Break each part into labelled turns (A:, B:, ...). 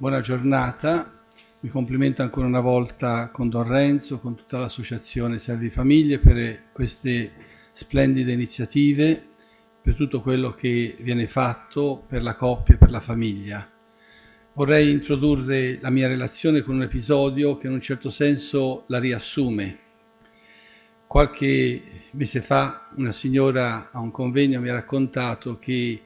A: buona giornata. Mi complimento ancora una volta con Don Renzo, con tutta l'associazione Servi Famiglie per queste splendide iniziative, per tutto quello che viene fatto per la coppia e per la famiglia. Vorrei introdurre la mia relazione con un episodio che in un certo senso la riassume. Qualche mese fa una signora a un convegno mi ha raccontato che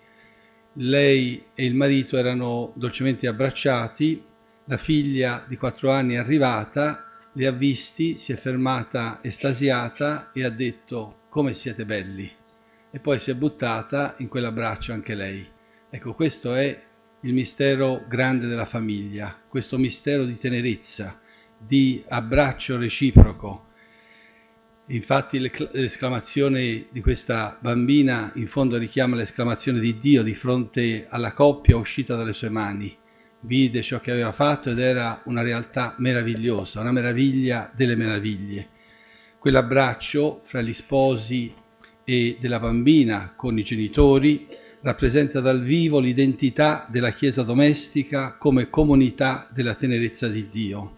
A: lei e il marito erano dolcemente abbracciati, la figlia di quattro anni è arrivata, li ha visti, si è fermata estasiata e ha detto come siete belli e poi si è buttata in quell'abbraccio anche lei. Ecco, questo è il mistero grande della famiglia, questo mistero di tenerezza, di abbraccio reciproco, Infatti l'esclamazione di questa bambina in fondo richiama l'esclamazione di Dio di fronte alla coppia uscita dalle sue mani. Vide ciò che aveva fatto ed era una realtà meravigliosa, una meraviglia delle meraviglie. Quell'abbraccio fra gli sposi e della bambina con i genitori rappresenta dal vivo l'identità della Chiesa domestica come comunità della tenerezza di Dio.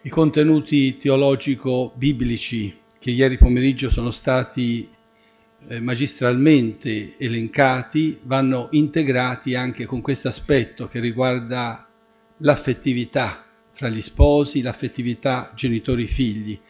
A: I contenuti teologico-biblici che ieri pomeriggio sono stati eh, magistralmente elencati vanno integrati anche con questo aspetto che riguarda l'affettività fra gli sposi, l'affettività genitori-figli,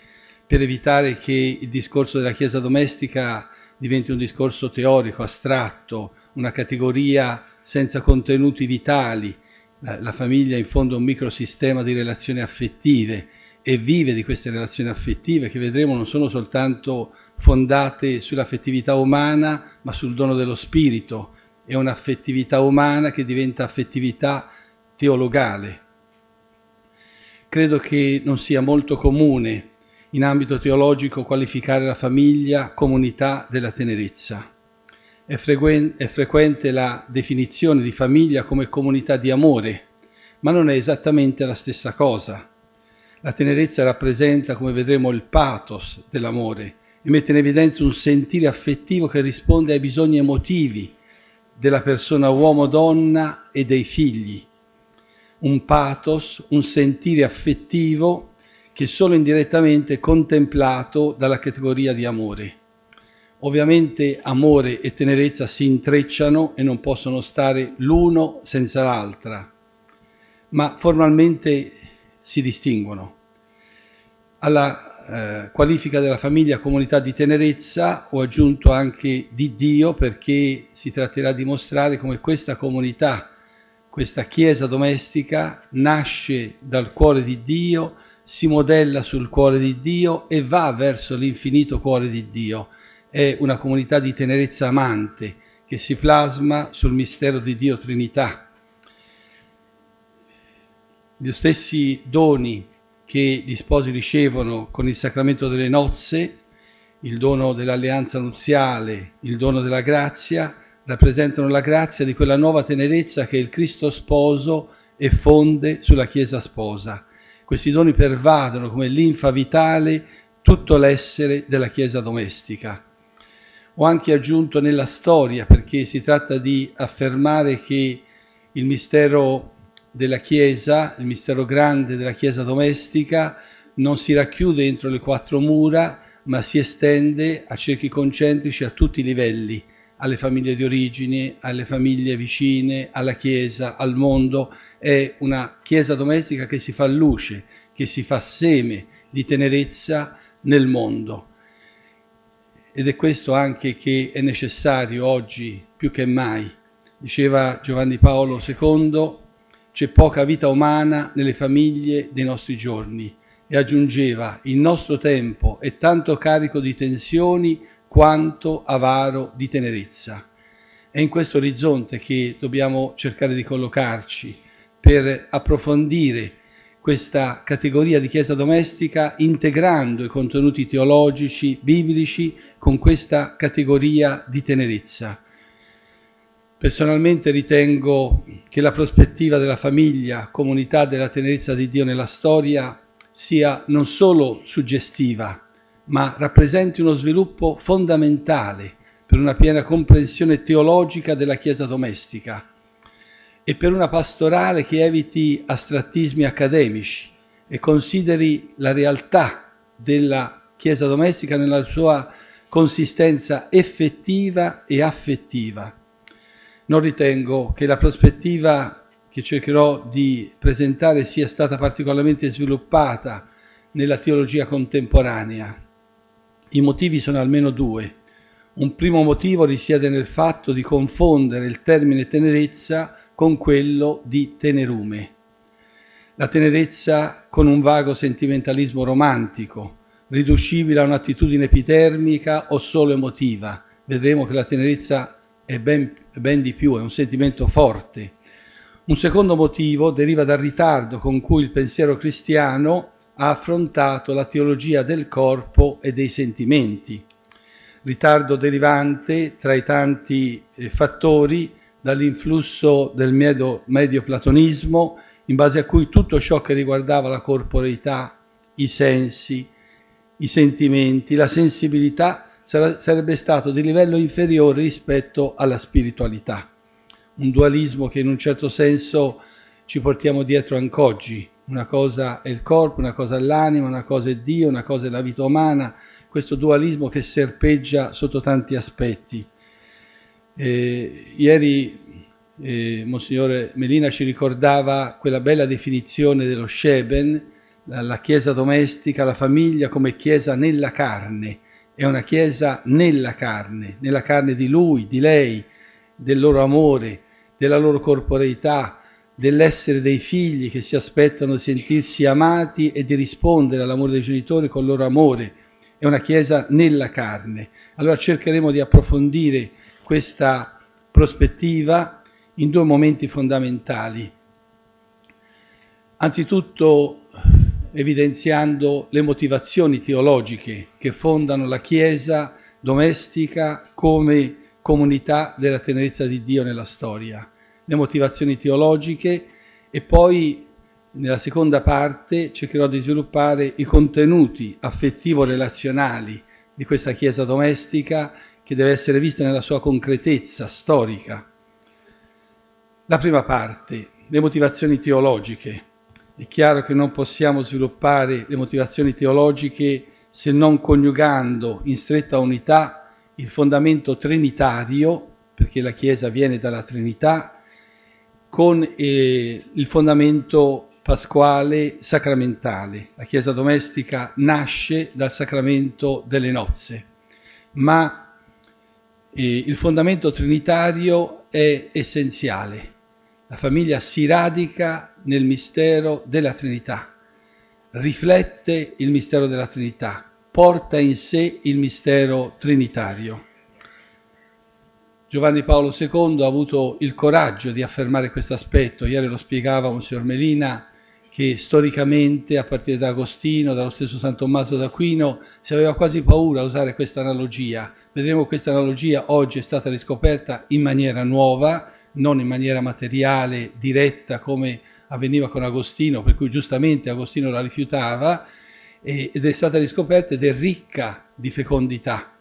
A: per evitare che il discorso della Chiesa domestica diventi un discorso teorico, astratto, una categoria senza contenuti vitali, la famiglia in fondo è un microsistema di relazioni affettive e vive di queste relazioni affettive che vedremo non sono soltanto fondate sull'affettività umana ma sul dono dello spirito, è un'affettività umana che diventa affettività teologale. Credo che non sia molto comune in ambito teologico qualificare la famiglia comunità della tenerezza. È, frequen- è frequente la definizione di famiglia come comunità di amore, ma non è esattamente la stessa cosa. La tenerezza rappresenta, come vedremo, il pathos dell'amore e mette in evidenza un sentire affettivo che risponde ai bisogni emotivi della persona uomo-donna e dei figli. Un pathos, un sentire affettivo che solo indirettamente è contemplato dalla categoria di amore. Ovviamente amore e tenerezza si intrecciano e non possono stare l'uno senza l'altra, ma formalmente si distinguono. Alla eh, qualifica della famiglia comunità di tenerezza ho aggiunto anche di Dio perché si tratterà di mostrare come questa comunità, questa chiesa domestica nasce dal cuore di Dio, si modella sul cuore di Dio e va verso l'infinito cuore di Dio è una comunità di tenerezza amante che si plasma sul mistero di Dio Trinità. Gli stessi doni che gli sposi ricevono con il sacramento delle nozze, il dono dell'alleanza nuziale, il dono della grazia, rappresentano la grazia di quella nuova tenerezza che il Cristo sposo effonde sulla Chiesa sposa. Questi doni pervadono come linfa vitale tutto l'essere della Chiesa domestica. Ho anche aggiunto nella storia perché si tratta di affermare che il mistero della Chiesa, il mistero grande della Chiesa domestica, non si racchiude entro le quattro mura, ma si estende a cerchi concentrici a tutti i livelli, alle famiglie di origine, alle famiglie vicine, alla Chiesa, al mondo. È una Chiesa domestica che si fa luce, che si fa seme di tenerezza nel mondo ed è questo anche che è necessario oggi più che mai. Diceva Giovanni Paolo II, c'è poca vita umana nelle famiglie dei nostri giorni e aggiungeva, il nostro tempo è tanto carico di tensioni quanto avaro di tenerezza. È in questo orizzonte che dobbiamo cercare di collocarci per approfondire questa categoria di chiesa domestica integrando i contenuti teologici, biblici, con questa categoria di tenerezza. Personalmente ritengo che la prospettiva della famiglia, comunità della tenerezza di Dio nella storia, sia non solo suggestiva, ma rappresenti uno sviluppo fondamentale per una piena comprensione teologica della Chiesa domestica e per una pastorale che eviti astrattismi accademici e consideri la realtà della Chiesa domestica nella sua consistenza effettiva e affettiva. Non ritengo che la prospettiva che cercherò di presentare sia stata particolarmente sviluppata nella teologia contemporanea. I motivi sono almeno due. Un primo motivo risiede nel fatto di confondere il termine tenerezza con quello di tenerume. La tenerezza con un vago sentimentalismo romantico, riducibile a un'attitudine epitermica o solo emotiva. Vedremo che la tenerezza è ben, ben di più, è un sentimento forte. Un secondo motivo deriva dal ritardo con cui il pensiero cristiano ha affrontato la teologia del corpo e dei sentimenti. Ritardo derivante tra i tanti eh, fattori dall'influsso del medio, medio platonismo, in base a cui tutto ciò che riguardava la corporeità, i sensi, i sentimenti, la sensibilità sarebbe stato di livello inferiore rispetto alla spiritualità. Un dualismo che in un certo senso ci portiamo dietro anche oggi. Una cosa è il corpo, una cosa è l'anima, una cosa è Dio, una cosa è la vita umana. Questo dualismo che serpeggia sotto tanti aspetti. Eh, ieri eh, Monsignore Melina ci ricordava quella bella definizione dello Sheben, la chiesa domestica, la famiglia come chiesa nella carne, è una chiesa nella carne, nella carne di lui, di lei, del loro amore, della loro corporeità, dell'essere dei figli che si aspettano di sentirsi amati e di rispondere all'amore dei genitori con il loro amore. È una chiesa nella carne. Allora cercheremo di approfondire questa prospettiva in due momenti fondamentali. Anzitutto evidenziando le motivazioni teologiche che fondano la Chiesa domestica come comunità della tenerezza di Dio nella storia. Le motivazioni teologiche e poi nella seconda parte cercherò di sviluppare i contenuti affettivo-relazionali di questa Chiesa domestica che deve essere vista nella sua concretezza storica. La prima parte, le motivazioni teologiche. È chiaro che non possiamo sviluppare le motivazioni teologiche se non coniugando in stretta unità il fondamento trinitario, perché la Chiesa viene dalla Trinità, con eh, il fondamento pasquale sacramentale. La Chiesa domestica nasce dal sacramento delle nozze, ma eh, il fondamento trinitario è essenziale. La famiglia si radica nel mistero della Trinità, riflette il mistero della Trinità, porta in sé il mistero trinitario. Giovanni Paolo II ha avuto il coraggio di affermare questo aspetto, ieri lo spiegava Monsignor Melina, che storicamente, a partire da Agostino, dallo stesso San Tommaso d'Aquino, si aveva quasi paura a usare questa analogia. Vedremo che questa analogia oggi è stata riscoperta in maniera nuova, non in maniera materiale, diretta come avveniva con Agostino, per cui giustamente Agostino la rifiutava, ed è stata riscoperta ed è ricca di fecondità.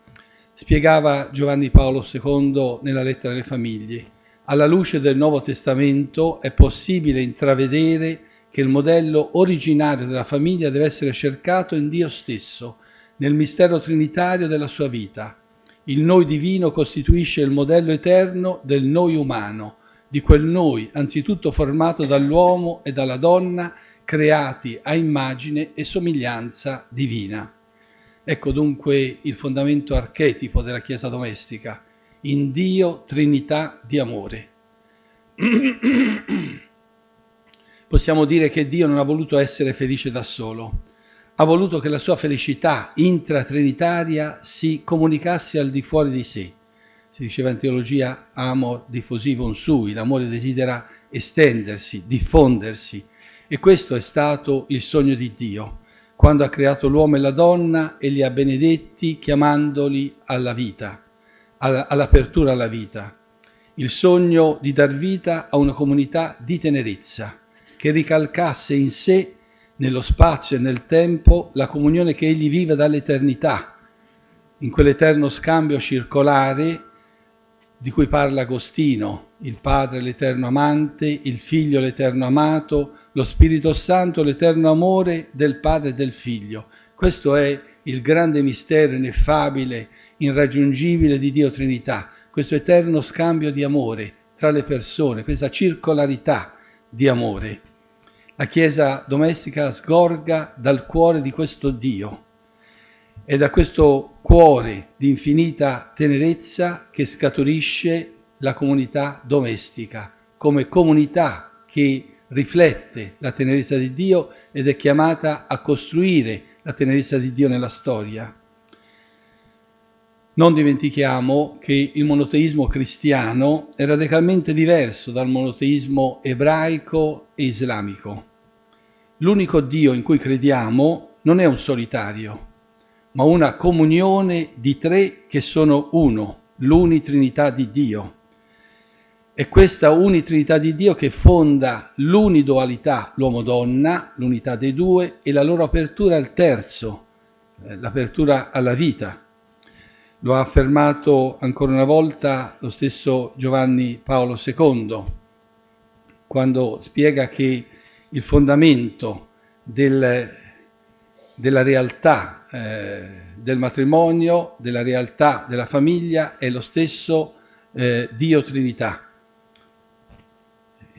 A: Spiegava Giovanni Paolo II nella lettera alle famiglie. Alla luce del Nuovo Testamento è possibile intravedere che il modello originario della famiglia deve essere cercato in Dio stesso, nel mistero trinitario della sua vita il noi divino costituisce il modello eterno del noi umano, di quel noi anzitutto formato dall'uomo e dalla donna, creati a immagine e somiglianza divina. Ecco dunque il fondamento archetipo della Chiesa domestica, in Dio Trinità di amore. Possiamo dire che Dio non ha voluto essere felice da solo, ha voluto che la sua felicità intratrinitaria si comunicasse al di fuori di sé. Si diceva in teologia amor diffusivum sui, l'amore desidera estendersi, diffondersi e questo è stato il sogno di Dio quando ha creato l'uomo e la donna e li ha benedetti chiamandoli alla vita, all'apertura alla vita. Il sogno di dar vita a una comunità di tenerezza che ricalcasse in sé nello spazio e nel tempo la comunione che egli vive dall'eternità, in quell'eterno scambio circolare di cui parla Agostino, il Padre l'Eterno amante, il Figlio l'Eterno amato, lo Spirito Santo l'Eterno amore del Padre e del Figlio. Questo è il grande mistero ineffabile, irraggiungibile di Dio Trinità, questo eterno scambio di amore tra le persone, questa circolarità di amore. La Chiesa domestica sgorga dal cuore di questo Dio. È da questo cuore di infinita tenerezza che scaturisce la comunità domestica, come comunità che riflette la tenerezza di Dio ed è chiamata a costruire la tenerezza di Dio nella storia. Non dimentichiamo che il monoteismo cristiano è radicalmente diverso dal monoteismo ebraico e islamico. L'unico Dio in cui crediamo non è un solitario, ma una comunione di tre che sono uno, l'unitrinità di Dio. È questa unitrinità di Dio che fonda l'unidualità l'uomo-donna, l'unità dei due, e la loro apertura al terzo, eh, l'apertura alla vita. Lo ha affermato ancora una volta lo stesso Giovanni Paolo II, quando spiega che il fondamento del, della realtà eh, del matrimonio, della realtà della famiglia è lo stesso eh, Dio Trinità.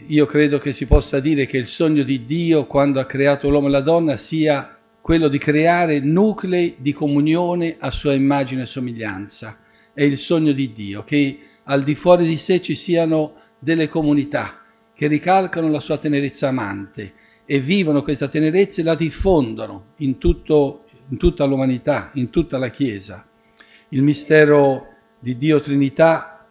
A: Io credo che si possa dire che il sogno di Dio quando ha creato l'uomo e la donna sia quello di creare nuclei di comunione a sua immagine e somiglianza. È il sogno di Dio, che al di fuori di sé ci siano delle comunità che ricalcano la sua tenerezza amante e vivono questa tenerezza e la diffondono in, tutto, in tutta l'umanità, in tutta la Chiesa. Il mistero di Dio Trinità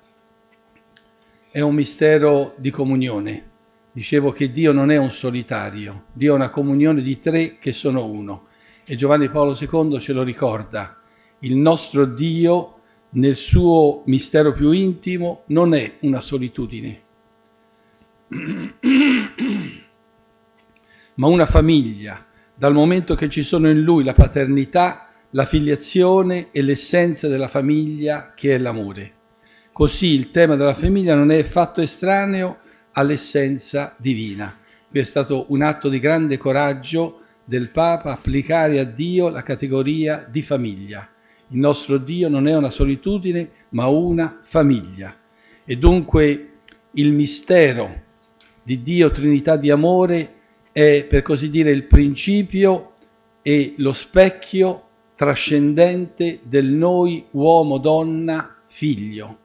A: è un mistero di comunione. Dicevo che Dio non è un solitario, Dio è una comunione di tre che sono uno. E Giovanni Paolo II ce lo ricorda. Il nostro Dio nel suo mistero più intimo non è una solitudine, ma una famiglia, dal momento che ci sono in lui la paternità, la filiazione e l'essenza della famiglia che è l'amore. Così il tema della famiglia non è affatto estraneo all'essenza divina. Qui è stato un atto di grande coraggio del Papa applicare a Dio la categoria di famiglia. Il nostro Dio non è una solitudine, ma una famiglia. E dunque il mistero di Dio, Trinità di amore, è per così dire il principio e lo specchio trascendente del noi uomo, donna, figlio.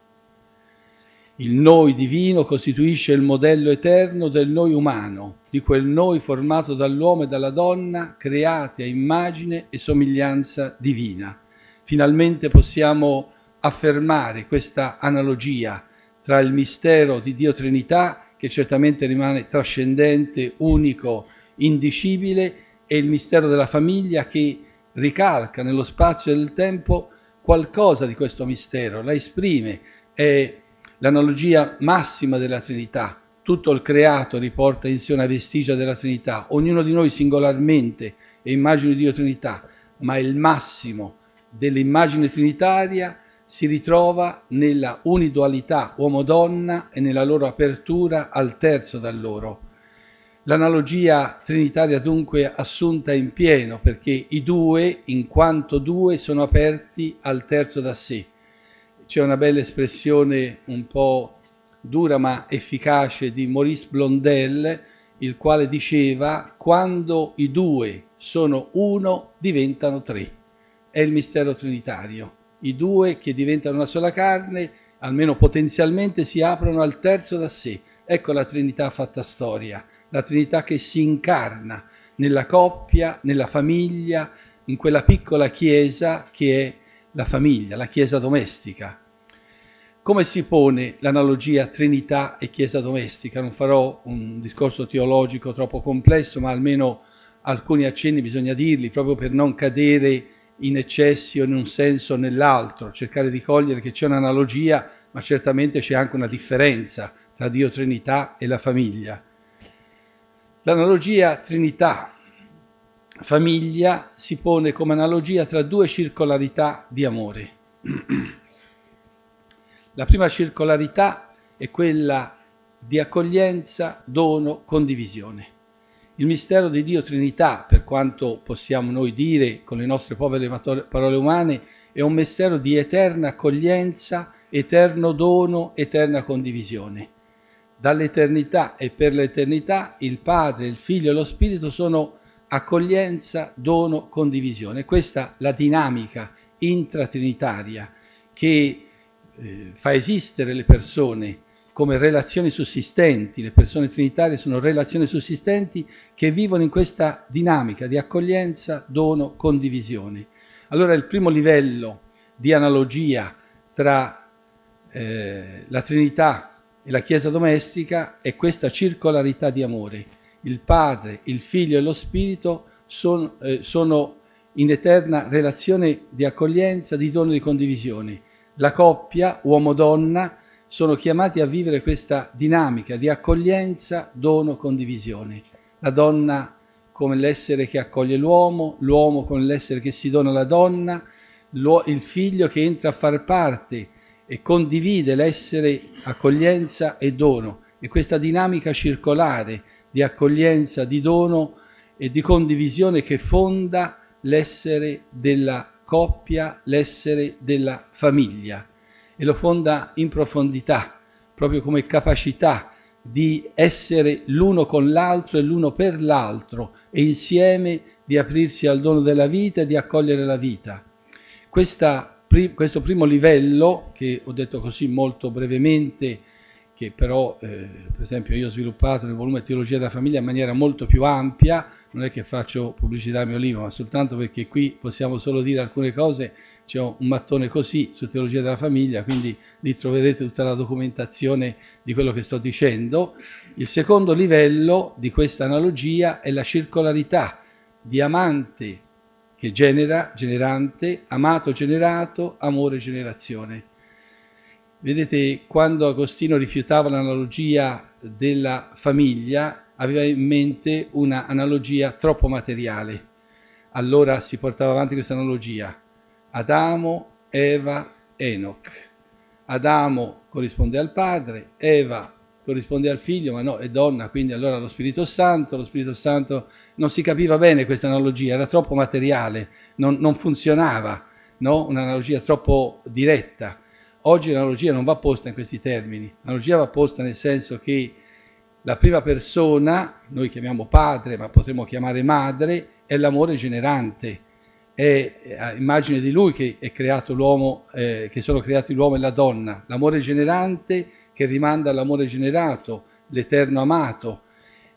A: Il noi divino costituisce il modello eterno del noi umano, di quel noi formato dall'uomo e dalla donna, creati a immagine e somiglianza divina. Finalmente possiamo affermare questa analogia tra il mistero di Dio Trinità, che certamente rimane trascendente, unico, indicibile, e il mistero della famiglia che ricalca nello spazio e nel tempo qualcosa di questo mistero, la esprime, è l'analogia massima della Trinità. Tutto il creato riporta in sé una vestigia della Trinità, ognuno di noi singolarmente è immagine di Dio Trinità, ma il massimo dell'immagine trinitaria si ritrova nella unidualità uomo-donna e nella loro apertura al terzo da loro. L'analogia trinitaria dunque assunta in pieno perché i due, in quanto due, sono aperti al terzo da sé c'è una bella espressione un po' dura ma efficace di Maurice Blondel, il quale diceva quando i due sono uno diventano tre. È il mistero trinitario. I due che diventano una sola carne, almeno potenzialmente, si aprono al terzo da sé. Ecco la Trinità fatta storia, la Trinità che si incarna nella coppia, nella famiglia, in quella piccola chiesa che è la famiglia, la chiesa domestica. Come si pone l'analogia Trinità e Chiesa domestica? Non farò un discorso teologico troppo complesso, ma almeno alcuni accenni bisogna dirli proprio per non cadere in eccessi o in un senso o nell'altro, cercare di cogliere che c'è un'analogia, ma certamente c'è anche una differenza tra Dio Trinità e la famiglia. L'analogia Trinità famiglia si pone come analogia tra due circolarità di amore. La prima circolarità è quella di accoglienza, dono, condivisione. Il mistero di Dio Trinità, per quanto possiamo noi dire con le nostre povere parole umane, è un mistero di eterna accoglienza, eterno dono, eterna condivisione. Dall'eternità e per l'eternità il Padre, il Figlio e lo Spirito sono accoglienza, dono, condivisione. Questa è la dinamica intratrinitaria che eh, fa esistere le persone come relazioni sussistenti, le persone trinitarie sono relazioni sussistenti che vivono in questa dinamica di accoglienza, dono, condivisione. Allora il primo livello di analogia tra eh, la Trinità e la Chiesa domestica è questa circolarità di amore. Il Padre, il Figlio e lo Spirito sono, eh, sono in eterna relazione di accoglienza, di dono e di condivisione. La coppia, uomo-donna, sono chiamati a vivere questa dinamica di accoglienza, dono, condivisione. La donna come l'essere che accoglie l'uomo, l'uomo come l'essere che si dona alla donna, il figlio che entra a far parte e condivide l'essere accoglienza e dono. E questa dinamica circolare di accoglienza, di dono e di condivisione che fonda l'essere della coppia, l'essere della famiglia e lo fonda in profondità, proprio come capacità di essere l'uno con l'altro e l'uno per l'altro e insieme di aprirsi al dono della vita e di accogliere la vita. Questa, questo primo livello, che ho detto così molto brevemente, che però eh, per esempio io ho sviluppato nel volume Teologia della famiglia in maniera molto più ampia, non è che faccio pubblicità al mio libro, ma soltanto perché qui possiamo solo dire alcune cose, c'è un mattone così su Teologia della famiglia, quindi lì troverete tutta la documentazione di quello che sto dicendo. Il secondo livello di questa analogia è la circolarità di amante che genera, generante, amato, generato, amore, generazione. Vedete, quando Agostino rifiutava l'analogia della famiglia, aveva in mente un'analogia troppo materiale. Allora si portava avanti questa analogia. Adamo, Eva, Enoch. Adamo corrisponde al padre, Eva corrisponde al figlio, ma no, è donna, quindi allora lo Spirito Santo, lo Spirito Santo non si capiva bene questa analogia, era troppo materiale, non, non funzionava, no? un'analogia troppo diretta. Oggi l'analogia non va posta in questi termini, l'analogia va posta nel senso che la prima persona, noi chiamiamo padre, ma potremmo chiamare madre, è l'amore generante, è a immagine di lui che è creato l'uomo, eh, che sono creati l'uomo e la donna, l'amore generante che rimanda all'amore generato, l'eterno amato,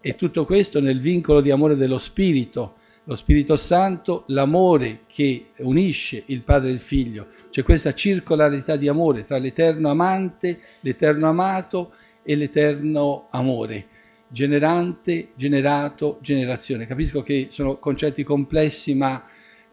A: e tutto questo nel vincolo di amore dello Spirito, lo Spirito Santo, l'amore che unisce il Padre e il Figlio, c'è questa circolarità di amore tra l'eterno amante, l'eterno amato e l'eterno amore, generante, generato, generazione. Capisco che sono concetti complessi, ma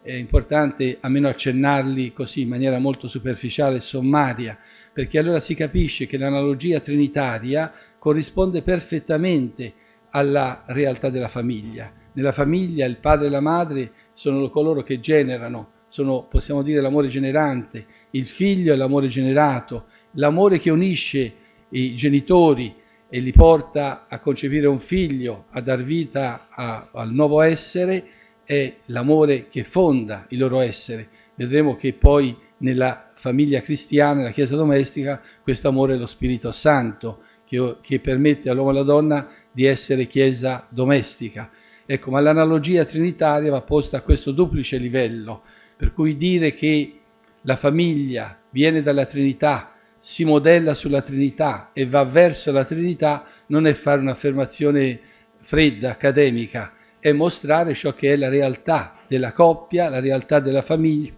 A: è importante almeno accennarli così in maniera molto superficiale e sommaria, perché allora si capisce che l'analogia trinitaria corrisponde perfettamente alla realtà della famiglia. Nella famiglia il padre e la madre sono coloro che generano, sono, possiamo dire, l'amore generante, il figlio è l'amore generato, l'amore che unisce i genitori e li porta a concepire un figlio, a dar vita a, al nuovo essere, è l'amore che fonda il loro essere. Vedremo che poi nella famiglia cristiana, nella Chiesa domestica, questo amore è lo Spirito Santo che, che permette all'uomo e alla donna di essere Chiesa domestica. Ecco, ma l'analogia trinitaria va posta a questo duplice livello, per cui dire che la famiglia viene dalla Trinità si modella sulla Trinità e va verso la Trinità non è fare un'affermazione fredda, accademica, è mostrare ciò che è la realtà della coppia, la realtà della famiglia,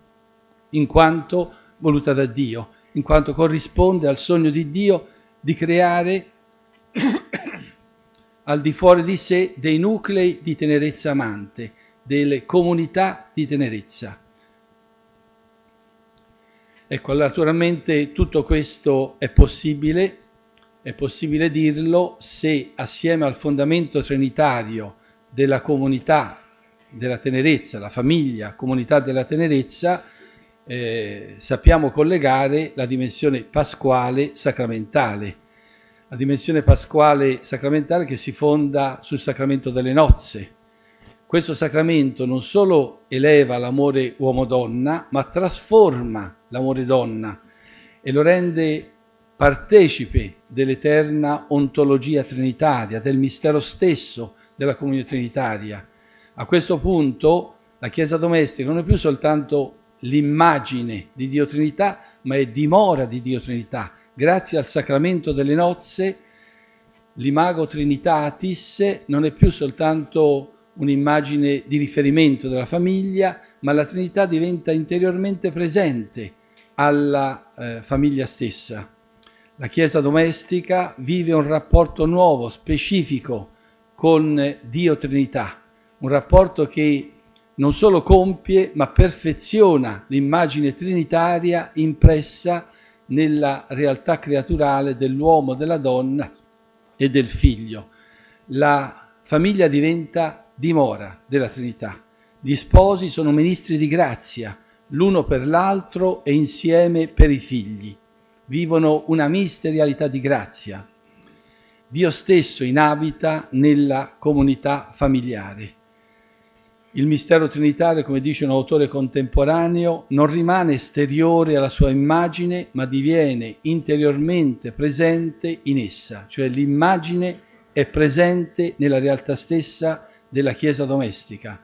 A: in quanto voluta da Dio, in quanto corrisponde al sogno di Dio di creare al di fuori di sé dei nuclei di tenerezza amante, delle comunità di tenerezza. Ecco, naturalmente tutto questo è possibile, è possibile dirlo se assieme al fondamento trinitario della comunità della tenerezza, la famiglia, comunità della tenerezza, eh, sappiamo collegare la dimensione pasquale sacramentale. La dimensione pasquale sacramentale che si fonda sul sacramento delle nozze. Questo sacramento non solo eleva l'amore uomo-donna, ma trasforma l'amore donna e lo rende partecipe dell'eterna ontologia trinitaria, del mistero stesso della comunione trinitaria. A questo punto la Chiesa domestica non è più soltanto l'immagine di Dio Trinità, ma è dimora di Dio Trinità. Grazie al sacramento delle nozze, l'imago Trinitatis non è più soltanto un'immagine di riferimento della famiglia, ma la Trinità diventa interiormente presente alla eh, famiglia stessa. La Chiesa domestica vive un rapporto nuovo, specifico con Dio Trinità, un rapporto che non solo compie, ma perfeziona l'immagine trinitaria impressa nella realtà creaturale dell'uomo, della donna e del figlio. La famiglia diventa dimora della Trinità. Gli sposi sono ministri di grazia, l'uno per l'altro e insieme per i figli. Vivono una misterialità di grazia. Dio stesso inabita nella comunità familiare. Il mistero trinitario, come dice un autore contemporaneo, non rimane esteriore alla sua immagine, ma diviene interiormente presente in essa, cioè l'immagine è presente nella realtà stessa della Chiesa domestica.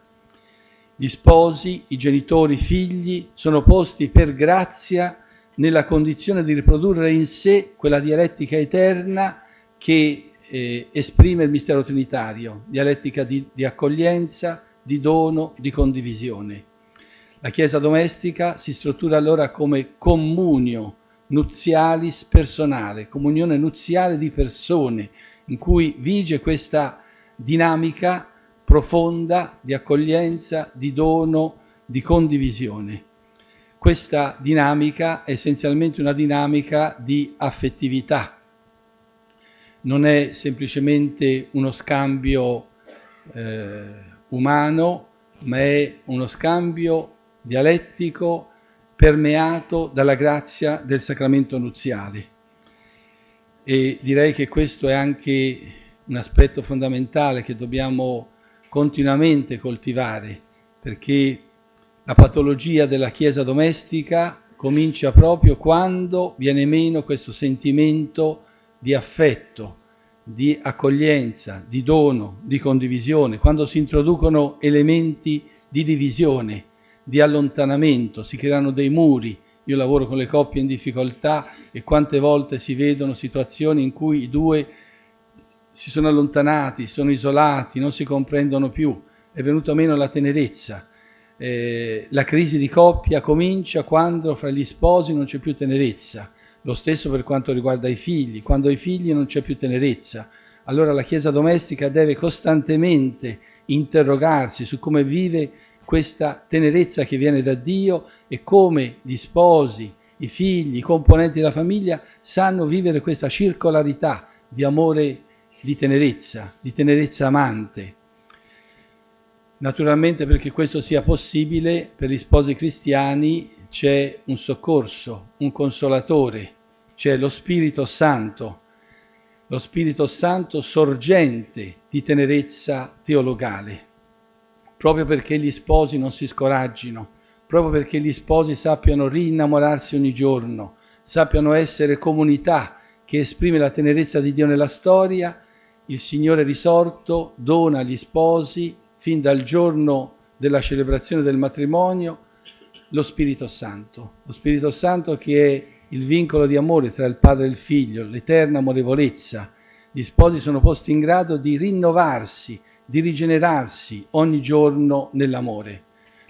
A: Gli sposi, i genitori, i figli sono posti per grazia nella condizione di riprodurre in sé quella dialettica eterna che eh, esprime il mistero trinitario, dialettica di, di accoglienza, di dono, di condivisione. La Chiesa domestica si struttura allora come comunio nuzialis personale, comunione nuziale di persone, in cui vige questa dinamica profonda di accoglienza, di dono, di condivisione. Questa dinamica è essenzialmente una dinamica di affettività, non è semplicemente uno scambio eh, umano, ma è uno scambio dialettico permeato dalla grazia del sacramento nuziale. E direi che questo è anche un aspetto fondamentale che dobbiamo continuamente coltivare, perché la patologia della Chiesa domestica comincia proprio quando viene meno questo sentimento di affetto, di accoglienza, di dono, di condivisione, quando si introducono elementi di divisione, di allontanamento, si creano dei muri. Io lavoro con le coppie in difficoltà e quante volte si vedono situazioni in cui i due si sono allontanati, sono isolati, non si comprendono più, è venuta meno la tenerezza. Eh, la crisi di coppia comincia quando fra gli sposi non c'è più tenerezza lo stesso per quanto riguarda i figli, quando ai figli non c'è più tenerezza. Allora la Chiesa domestica deve costantemente interrogarsi su come vive questa tenerezza che viene da Dio e come gli sposi, i figli, i componenti della famiglia sanno vivere questa circolarità di amore, di tenerezza, di tenerezza amante. Naturalmente perché questo sia possibile per gli sposi cristiani c'è un soccorso, un consolatore, c'è lo Spirito Santo, lo Spirito Santo sorgente di tenerezza teologale, proprio perché gli sposi non si scoraggino, proprio perché gli sposi sappiano rinnamorarsi ogni giorno, sappiano essere comunità che esprime la tenerezza di Dio nella storia, il Signore risorto dona agli sposi, fin dal giorno della celebrazione del matrimonio, lo Spirito Santo. Lo Spirito Santo che è il vincolo di amore tra il padre e il figlio, l'eterna amorevolezza. Gli sposi sono posti in grado di rinnovarsi, di rigenerarsi ogni giorno nell'amore.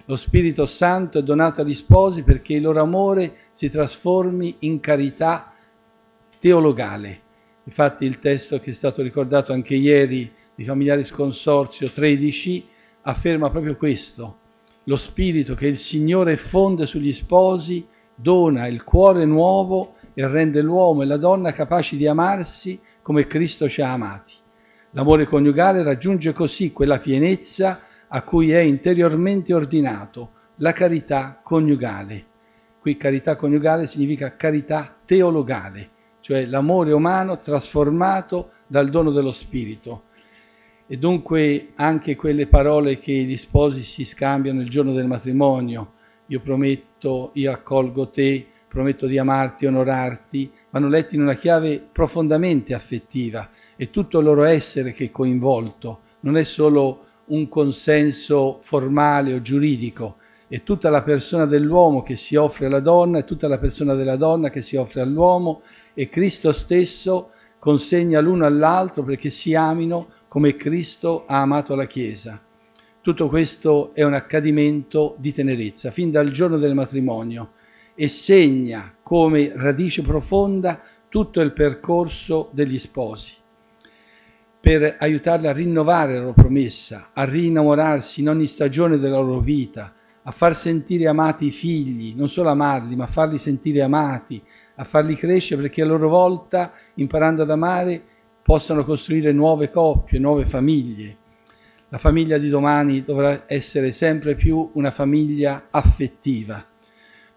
A: Lo Spirito Santo è donato agli sposi perché il loro amore si trasformi in carità teologale. Infatti il testo che è stato ricordato anche ieri di Familiari Sconsorzio 13 afferma proprio questo, lo spirito che il Signore fonde sugli sposi dona il cuore nuovo e rende l'uomo e la donna capaci di amarsi come Cristo ci ha amati. L'amore coniugale raggiunge così quella pienezza a cui è interiormente ordinato, la carità coniugale. Qui carità coniugale significa carità teologale, cioè l'amore umano trasformato dal dono dello Spirito. E dunque anche quelle parole che gli sposi si scambiano il giorno del matrimonio, io prometto, io accolgo te, prometto di amarti, onorarti, vanno letti in una chiave profondamente affettiva, è tutto il loro essere che è coinvolto, non è solo un consenso formale o giuridico, è tutta la persona dell'uomo che si offre alla donna, è tutta la persona della donna che si offre all'uomo e Cristo stesso consegna l'uno all'altro perché si amino come Cristo ha amato la Chiesa. Tutto questo è un accadimento di tenerezza, fin dal giorno del matrimonio, e segna come radice profonda tutto il percorso degli sposi per aiutarli a rinnovare la loro promessa, a rinnamorarsi in ogni stagione della loro vita, a far sentire amati i figli, non solo amarli, ma farli sentire amati, a farli crescere perché a loro volta, imparando ad amare, possano costruire nuove coppie, nuove famiglie. La famiglia di domani dovrà essere sempre più una famiglia affettiva,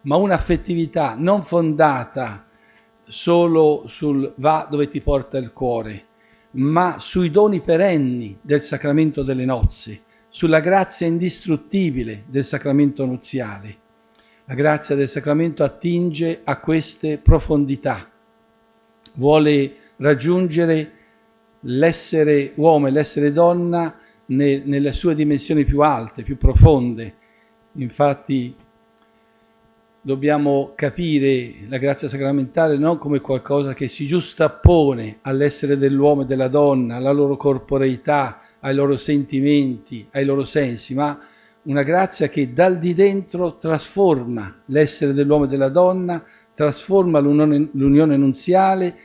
A: ma un'affettività non fondata solo sul va dove ti porta il cuore, ma sui doni perenni del sacramento delle nozze, sulla grazia indistruttibile del sacramento nuziale. La grazia del sacramento attinge a queste profondità, vuole raggiungere l'essere uomo e l'essere donna ne, nelle sue dimensioni più alte, più profonde. Infatti dobbiamo capire la grazia sacramentale non come qualcosa che si giustappone all'essere dell'uomo e della donna, alla loro corporeità, ai loro sentimenti, ai loro sensi, ma una grazia che dal di dentro trasforma l'essere dell'uomo e della donna, trasforma l'unione, l'unione nunziale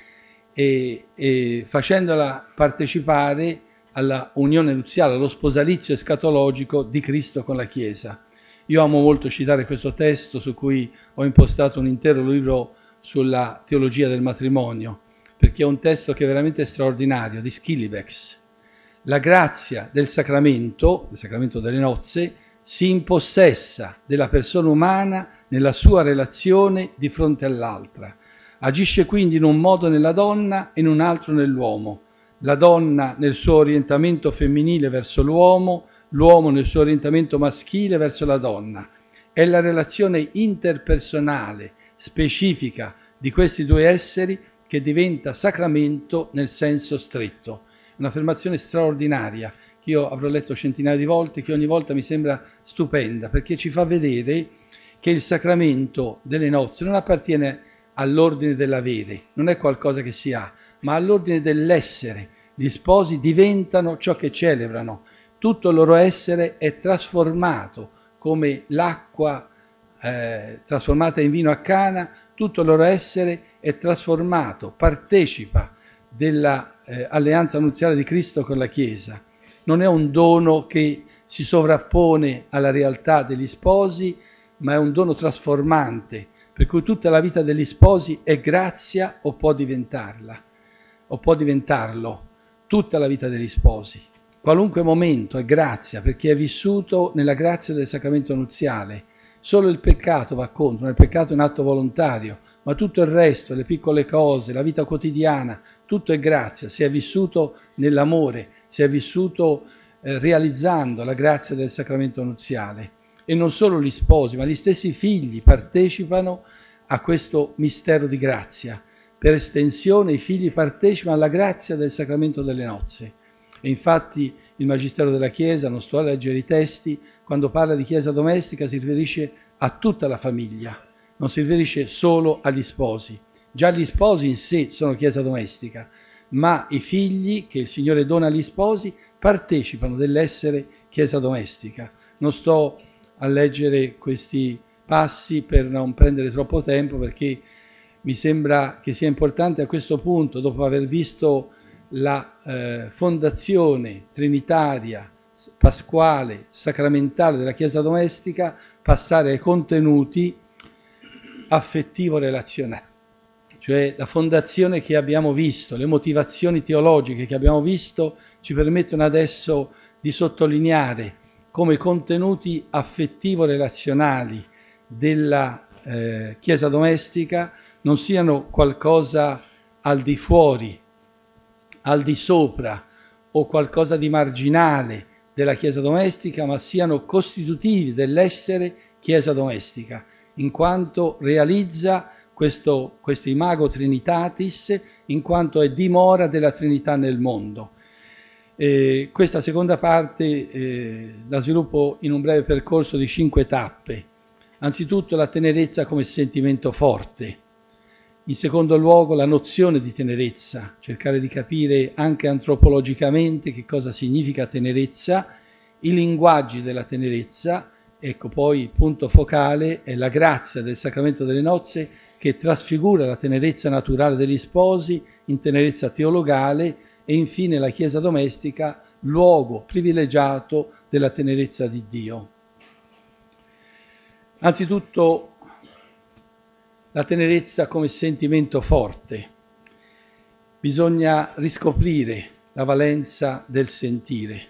A: e, e facendola partecipare alla unione nuziale, allo sposalizio escatologico di Cristo con la Chiesa. Io amo molto citare questo testo su cui ho impostato un intero libro sulla teologia del matrimonio, perché è un testo che è veramente straordinario, di Schillebex. La grazia del sacramento, il sacramento delle nozze, si impossessa della persona umana nella sua relazione di fronte all'altra. Agisce quindi in un modo nella donna e in un altro nell'uomo. La donna nel suo orientamento femminile verso l'uomo, l'uomo nel suo orientamento maschile verso la donna. È la relazione interpersonale, specifica di questi due esseri che diventa sacramento nel senso stretto. Un'affermazione straordinaria che io avrò letto centinaia di volte, che ogni volta mi sembra stupenda, perché ci fa vedere che il sacramento delle nozze non appartiene all'ordine dell'avere, non è qualcosa che si ha, ma all'ordine dell'essere. Gli sposi diventano ciò che celebrano, tutto il loro essere è trasformato come l'acqua eh, trasformata in vino a cana, tutto il loro essere è trasformato, partecipa dell'alleanza eh, nuziale di Cristo con la Chiesa. Non è un dono che si sovrappone alla realtà degli sposi, ma è un dono trasformante, per cui tutta la vita degli sposi è grazia o può diventarla, o può diventarlo, tutta la vita degli sposi. Qualunque momento è grazia perché è vissuto nella grazia del sacramento nuziale. Solo il peccato va contro, il peccato è un atto volontario, ma tutto il resto, le piccole cose, la vita quotidiana, tutto è grazia, si è vissuto nell'amore, si è vissuto eh, realizzando la grazia del sacramento nuziale. E non solo gli sposi, ma gli stessi figli partecipano a questo mistero di grazia. Per estensione i figli partecipano alla grazia del sacramento delle nozze. E infatti il Magistero della Chiesa, non sto a leggere i testi, quando parla di Chiesa domestica si riferisce a tutta la famiglia, non si riferisce solo agli sposi. Già gli sposi in sé sono Chiesa domestica, ma i figli che il Signore dona agli sposi partecipano dell'essere Chiesa domestica. Non sto a leggere questi passi per non prendere troppo tempo perché mi sembra che sia importante a questo punto, dopo aver visto la eh, fondazione trinitaria, pasquale, sacramentale della Chiesa domestica, passare ai contenuti affettivo-relazionali, cioè la fondazione che abbiamo visto, le motivazioni teologiche che abbiamo visto ci permettono adesso di sottolineare come contenuti affettivo-relazionali della eh, chiesa domestica non siano qualcosa al di fuori, al di sopra o qualcosa di marginale della chiesa domestica, ma siano costitutivi dell'essere chiesa domestica, in quanto realizza questo, questo imago Trinitatis, in quanto è dimora della Trinità nel mondo. Eh, questa seconda parte eh, la sviluppo in un breve percorso di cinque tappe. Anzitutto la tenerezza come sentimento forte. In secondo luogo la nozione di tenerezza, cercare di capire anche antropologicamente che cosa significa tenerezza, i linguaggi della tenerezza, ecco poi il punto focale è la grazia del sacramento delle nozze che trasfigura la tenerezza naturale degli sposi in tenerezza teologale e infine la Chiesa domestica, luogo privilegiato della tenerezza di Dio. Anzitutto la tenerezza come sentimento forte. Bisogna riscoprire la valenza del sentire.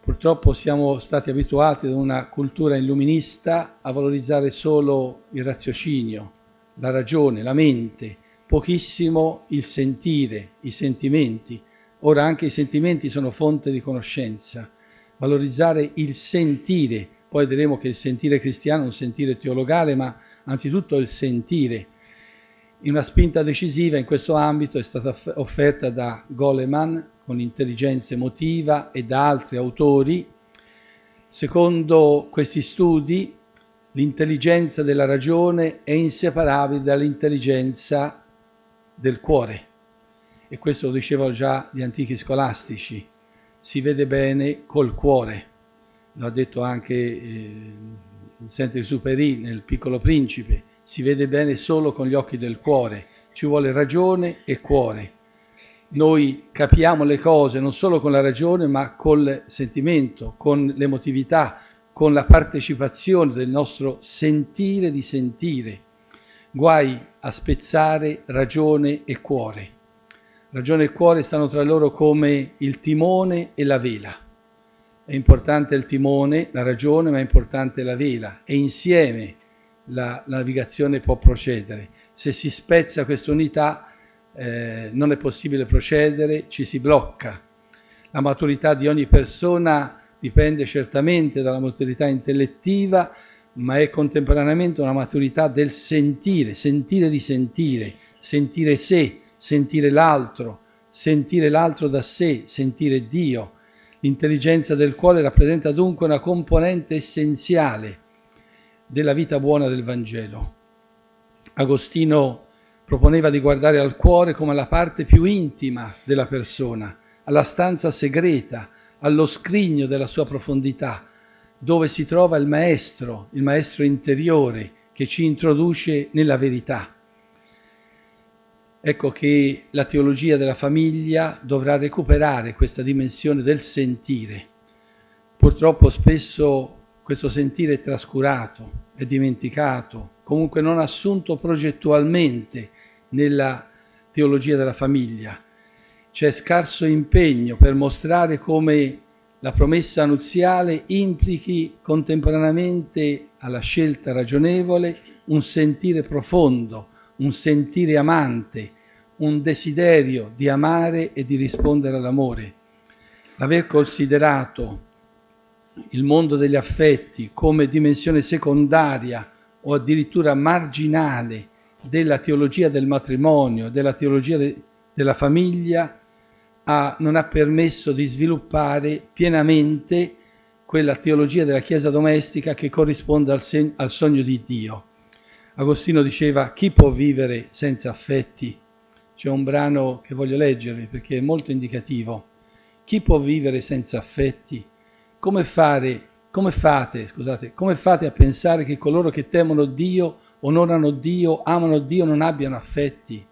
A: Purtroppo siamo stati abituati da una cultura illuminista a valorizzare solo il raziocinio, la ragione, la mente, pochissimo il sentire, i sentimenti. Ora anche i sentimenti sono fonte di conoscenza. Valorizzare il sentire, poi vedremo che il sentire cristiano è un sentire teologale, ma anzitutto il sentire. Una spinta decisiva in questo ambito è stata offerta da Goleman con intelligenza emotiva e da altri autori. Secondo questi studi, l'intelligenza della ragione è inseparabile dall'intelligenza del cuore. E questo lo dicevano già gli antichi scolastici. Si vede bene col cuore. Lo ha detto anche eh, Saint-Exupéry nel Piccolo Principe. Si vede bene solo con gli occhi del cuore. Ci vuole ragione e cuore. Noi capiamo le cose non solo con la ragione, ma col sentimento, con l'emotività, con la partecipazione del nostro sentire di sentire guai a spezzare ragione e cuore. Ragione e cuore stanno tra loro come il timone e la vela. È importante il timone, la ragione, ma è importante la vela e insieme la, la navigazione può procedere. Se si spezza questa unità eh, non è possibile procedere, ci si blocca. La maturità di ogni persona dipende certamente dalla maturità intellettiva, ma è contemporaneamente una maturità del sentire, sentire di sentire, sentire sé, sentire l'altro, sentire l'altro da sé, sentire Dio. L'intelligenza del cuore rappresenta dunque una componente essenziale della vita buona del Vangelo. Agostino proponeva di guardare al cuore come alla parte più intima della persona, alla stanza segreta, allo scrigno della sua profondità, dove si trova il maestro, il maestro interiore che ci introduce nella verità. Ecco che la teologia della famiglia dovrà recuperare questa dimensione del sentire. Purtroppo spesso questo sentire è trascurato, è dimenticato, comunque non assunto progettualmente nella teologia della famiglia. C'è scarso impegno per mostrare come la promessa nuziale implichi contemporaneamente alla scelta ragionevole un sentire profondo, un sentire amante, un desiderio di amare e di rispondere all'amore. L'aver considerato il mondo degli affetti come dimensione secondaria o addirittura marginale della teologia del matrimonio, della teologia de- della famiglia, ha, non ha permesso di sviluppare pienamente quella teologia della Chiesa domestica che corrisponde al, sen- al sogno di Dio. Agostino diceva chi può vivere senza affetti? C'è un brano che voglio leggervi perché è molto indicativo. Chi può vivere senza affetti? Come, fare, come, fate, scusate, come fate a pensare che coloro che temono Dio, onorano Dio, amano Dio, non abbiano affetti?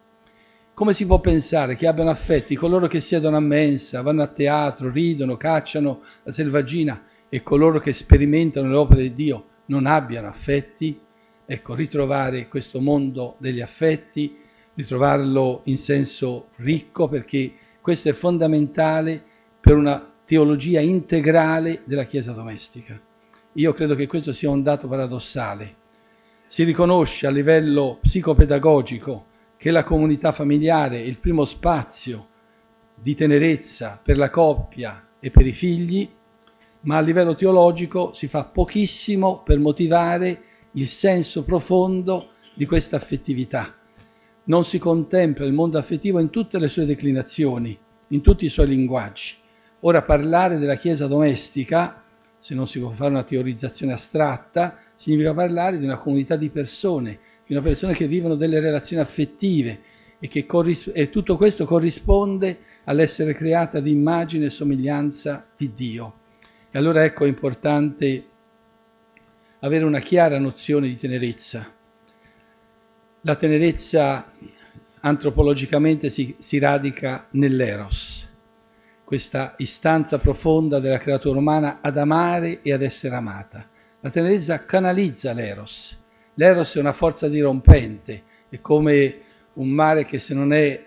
A: Come si può pensare che abbiano affetti coloro che siedono a mensa, vanno a teatro, ridono, cacciano la selvaggina e coloro che sperimentano le opere di Dio non abbiano affetti? Ecco, ritrovare questo mondo degli affetti, ritrovarlo in senso ricco perché questo è fondamentale per una teologia integrale della Chiesa domestica. Io credo che questo sia un dato paradossale. si riconosce a livello psicopedagogico che la comunità familiare è il primo spazio di tenerezza per la coppia e per i figli, ma a livello teologico si fa pochissimo per motivare il senso profondo di questa affettività. Non si contempla il mondo affettivo in tutte le sue declinazioni, in tutti i suoi linguaggi. Ora parlare della Chiesa domestica, se non si può fare una teorizzazione astratta, significa parlare di una comunità di persone, di una persona che vivono delle relazioni affettive e che corris- e tutto questo corrisponde all'essere creata di immagine e somiglianza di Dio. E allora ecco è importante avere una chiara nozione di tenerezza. La tenerezza antropologicamente si, si radica nell'eros, questa istanza profonda della creatura umana ad amare e ad essere amata. La tenerezza canalizza l'eros. L'eros è una forza dirompente, è come un mare che se non, è,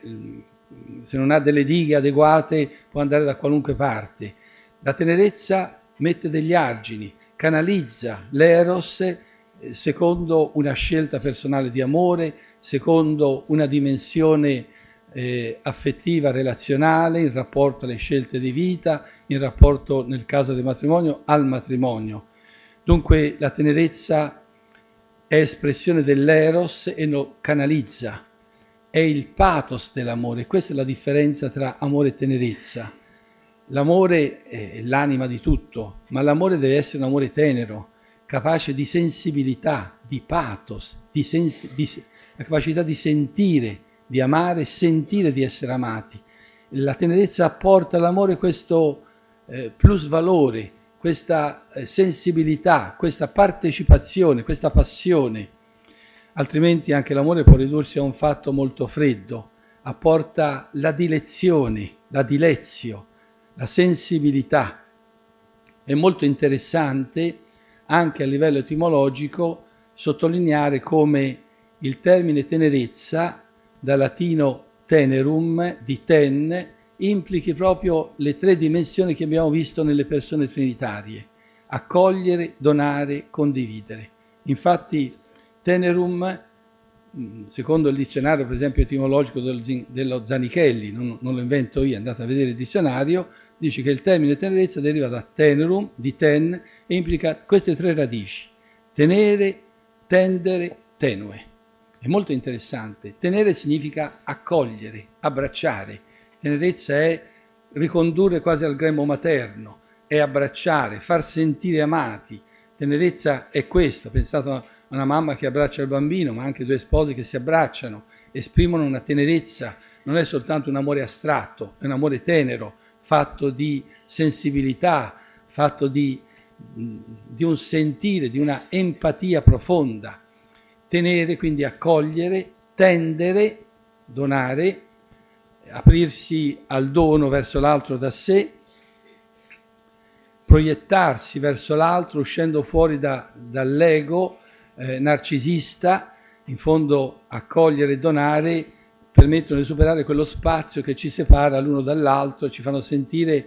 A: se non ha delle dighe adeguate può andare da qualunque parte. La tenerezza mette degli argini, canalizza l'eros eh, secondo una scelta personale di amore, secondo una dimensione eh, affettiva, relazionale, in rapporto alle scelte di vita, in rapporto, nel caso del matrimonio, al matrimonio. Dunque la tenerezza è espressione dell'eros e lo canalizza, è il pathos dell'amore, questa è la differenza tra amore e tenerezza. L'amore è l'anima di tutto, ma l'amore deve essere un amore tenero, capace di sensibilità, di pathos, di, sens- di la capacità di sentire, di amare, sentire di essere amati. La tenerezza apporta all'amore questo eh, plus valore, questa eh, sensibilità, questa partecipazione, questa passione. Altrimenti anche l'amore può ridursi a un fatto molto freddo, apporta la dilezione, la dilezio, la sensibilità. È molto interessante anche a livello etimologico sottolineare come il termine tenerezza, dal latino tenerum, di ten, implichi proprio le tre dimensioni che abbiamo visto nelle persone trinitarie, accogliere, donare, condividere. Infatti tenerum, secondo il dizionario per esempio etimologico dello Zanichelli, non, non lo invento io, andate a vedere il dizionario, dice che il termine tenerezza deriva da tenerum, di ten, e implica queste tre radici, tenere, tendere, tenue. È molto interessante. Tenere significa accogliere, abbracciare. Tenerezza è ricondurre quasi al grembo materno, è abbracciare, far sentire amati. Tenerezza è questo. Pensate a una mamma che abbraccia il bambino, ma anche due sposi che si abbracciano, esprimono una tenerezza. Non è soltanto un amore astratto, è un amore tenero, fatto di sensibilità, fatto di, di un sentire, di una empatia profonda tenere, quindi accogliere, tendere, donare, aprirsi al dono verso l'altro da sé, proiettarsi verso l'altro uscendo fuori da, dall'ego eh, narcisista, in fondo accogliere e donare permettono di superare quello spazio che ci separa l'uno dall'altro ci fanno sentire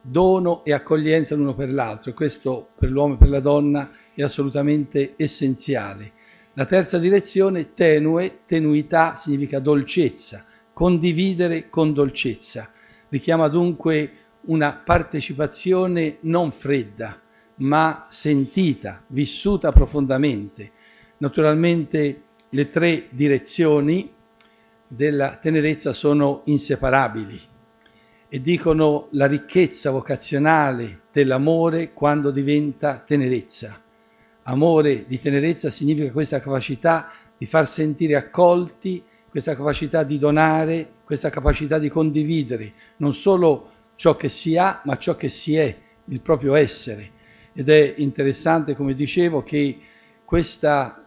A: dono e accoglienza l'uno per l'altro. Questo per l'uomo e per la donna è assolutamente essenziale. La terza direzione, tenue, tenuità significa dolcezza, condividere con dolcezza. Richiama dunque una partecipazione non fredda, ma sentita, vissuta profondamente. Naturalmente le tre direzioni della tenerezza sono inseparabili e dicono la ricchezza vocazionale dell'amore quando diventa tenerezza. Amore di tenerezza significa questa capacità di far sentire accolti, questa capacità di donare, questa capacità di condividere non solo ciò che si ha, ma ciò che si è, il proprio essere. Ed è interessante, come dicevo, che questa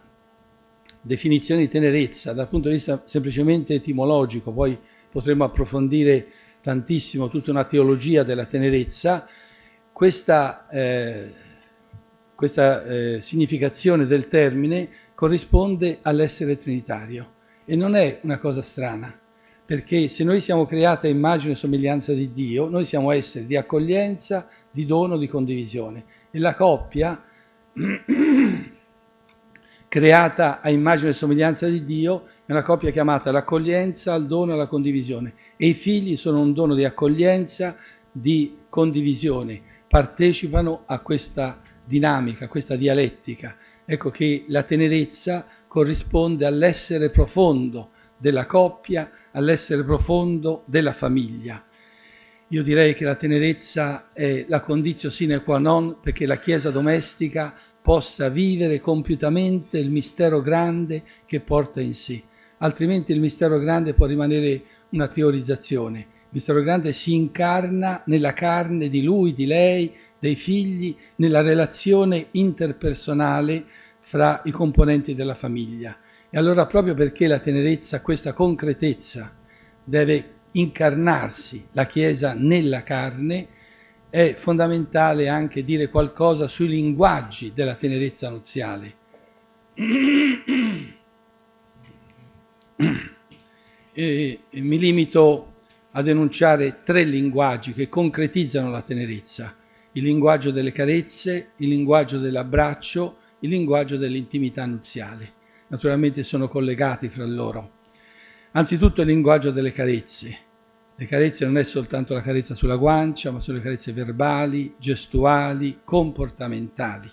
A: definizione di tenerezza dal punto di vista semplicemente etimologico, poi potremmo approfondire tantissimo tutta una teologia della tenerezza, questa eh, questa eh, significazione del termine corrisponde all'essere trinitario e non è una cosa strana, perché se noi siamo creati a immagine e somiglianza di Dio, noi siamo esseri di accoglienza, di dono, di condivisione. E la coppia creata a immagine e somiglianza di Dio, è una coppia chiamata l'accoglienza, al dono e alla condivisione. E i figli sono un dono di accoglienza, di condivisione, partecipano a questa dinamica, a questa dialettica. Ecco che la tenerezza corrisponde all'essere profondo della coppia, all'essere profondo della famiglia. Io direi che la tenerezza è la condizione sine qua non perché la Chiesa domestica possa vivere compiutamente il mistero grande che porta in sé. Altrimenti il mistero grande può rimanere una teorizzazione. Il mistero grande si incarna nella carne di lui, di lei, dei figli, nella relazione interpersonale fra i componenti della famiglia. E allora proprio perché la tenerezza, questa concretezza, deve incarnarsi la Chiesa nella carne, è fondamentale anche dire qualcosa sui linguaggi della tenerezza nuziale. E, mi limito a denunciare tre linguaggi che concretizzano la tenerezza. Il linguaggio delle carezze, il linguaggio dell'abbraccio, il linguaggio dell'intimità nuziale. Naturalmente sono collegati fra loro. Anzitutto il linguaggio delle carezze. Le carezze non è soltanto la carezza sulla guancia, ma sono le carezze verbali, gestuali, comportamentali.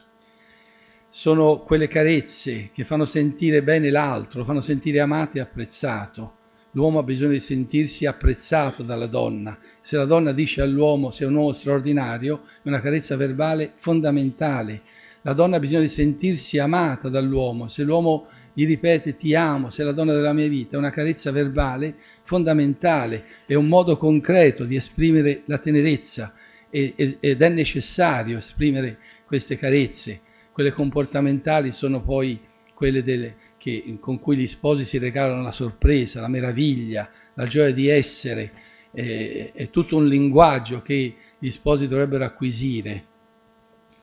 A: Sono quelle carezze che fanno sentire bene l'altro, fanno sentire amato e apprezzato. L'uomo ha bisogno di sentirsi apprezzato dalla donna. Se la donna dice all'uomo sei un uomo straordinario, è una carezza verbale fondamentale. La donna ha bisogno di sentirsi amata dall'uomo. Se l'uomo gli ripete ti amo, sei la donna della mia vita, è una carezza verbale fondamentale, è un modo concreto di esprimere la tenerezza ed è necessario esprimere queste carezze. Quelle comportamentali sono poi quelle delle, che, con cui gli sposi si regalano la sorpresa, la meraviglia, la gioia di essere, è, è tutto un linguaggio che gli sposi dovrebbero acquisire.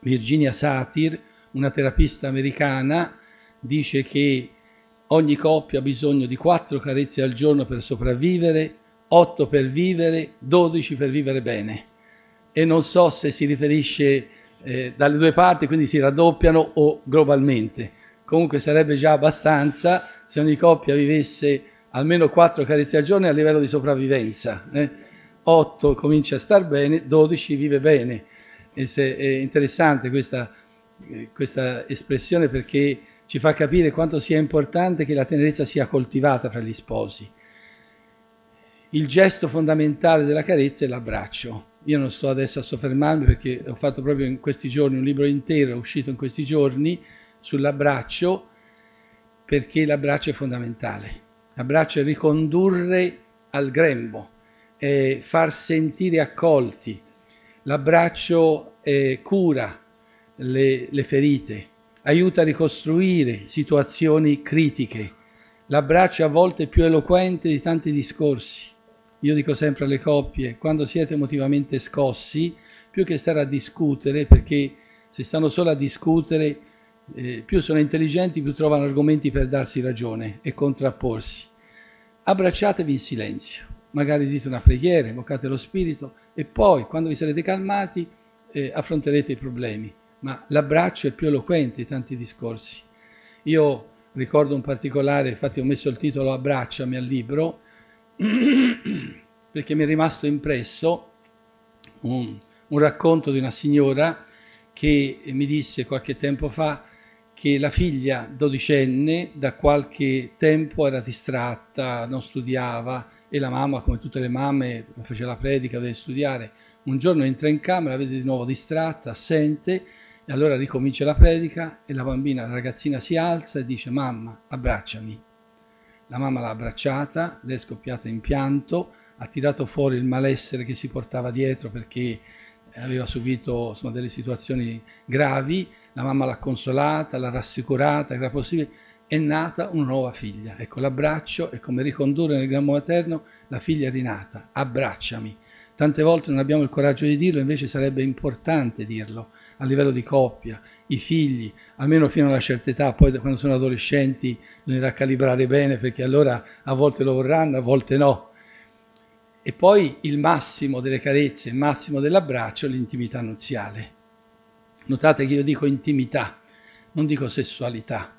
A: Virginia Satir, una terapista americana, dice che ogni coppia ha bisogno di quattro carezze al giorno per sopravvivere, otto per vivere, dodici per vivere bene. E non so se si riferisce eh, dalle due parti, quindi si raddoppiano o globalmente. Comunque sarebbe già abbastanza se ogni coppia vivesse almeno quattro carezze al giorno a livello di sopravvivenza. Eh? 8 comincia a star bene, 12 vive bene. È interessante questa, questa espressione perché ci fa capire quanto sia importante che la tenerezza sia coltivata fra gli sposi. Il gesto fondamentale della carezza è l'abbraccio. Io non sto adesso a soffermarmi perché ho fatto proprio in questi giorni un libro intero, uscito in questi giorni, sull'abbraccio, perché l'abbraccio è fondamentale. L'abbraccio è ricondurre al grembo, è far sentire accolti. L'abbraccio cura le, le ferite, aiuta a ricostruire situazioni critiche. L'abbraccio a volte è più eloquente di tanti discorsi. Io dico sempre alle coppie, quando siete emotivamente scossi, più che stare a discutere, perché se stanno solo a discutere, eh, più sono intelligenti, più trovano argomenti per darsi ragione e contrapporsi. Abbracciatevi in silenzio, magari dite una preghiera, invocate lo spirito e poi, quando vi sarete calmati, eh, affronterete i problemi ma l'abbraccio è più eloquente di tanti discorsi. Io ricordo un particolare, infatti ho messo il titolo Abbracciami al libro, perché mi è rimasto impresso un, un racconto di una signora che mi disse qualche tempo fa che la figlia dodicenne da qualche tempo era distratta, non studiava e la mamma, come tutte le mamme, faceva la predica, deve studiare. Un giorno entra in camera, la vede di nuovo distratta, assente e allora ricomincia la predica e la bambina, la ragazzina si alza e dice mamma, abbracciami. La mamma l'ha abbracciata, lei è scoppiata in pianto, ha tirato fuori il malessere che si portava dietro perché aveva subito insomma, delle situazioni gravi, la mamma l'ha consolata, l'ha rassicurata, era possibile, è nata una nuova figlia. Ecco, l'abbraccio è come ricondurre nel gramo materno, la figlia rinata, abbracciami. Tante volte non abbiamo il coraggio di dirlo, invece sarebbe importante dirlo a livello di coppia, i figli, almeno fino a una certa età, poi quando sono adolescenti bisognerà calibrare bene perché allora a volte lo vorranno, a volte no. E poi il massimo delle carezze, il massimo dell'abbraccio, l'intimità nuziale. Notate che io dico intimità, non dico sessualità,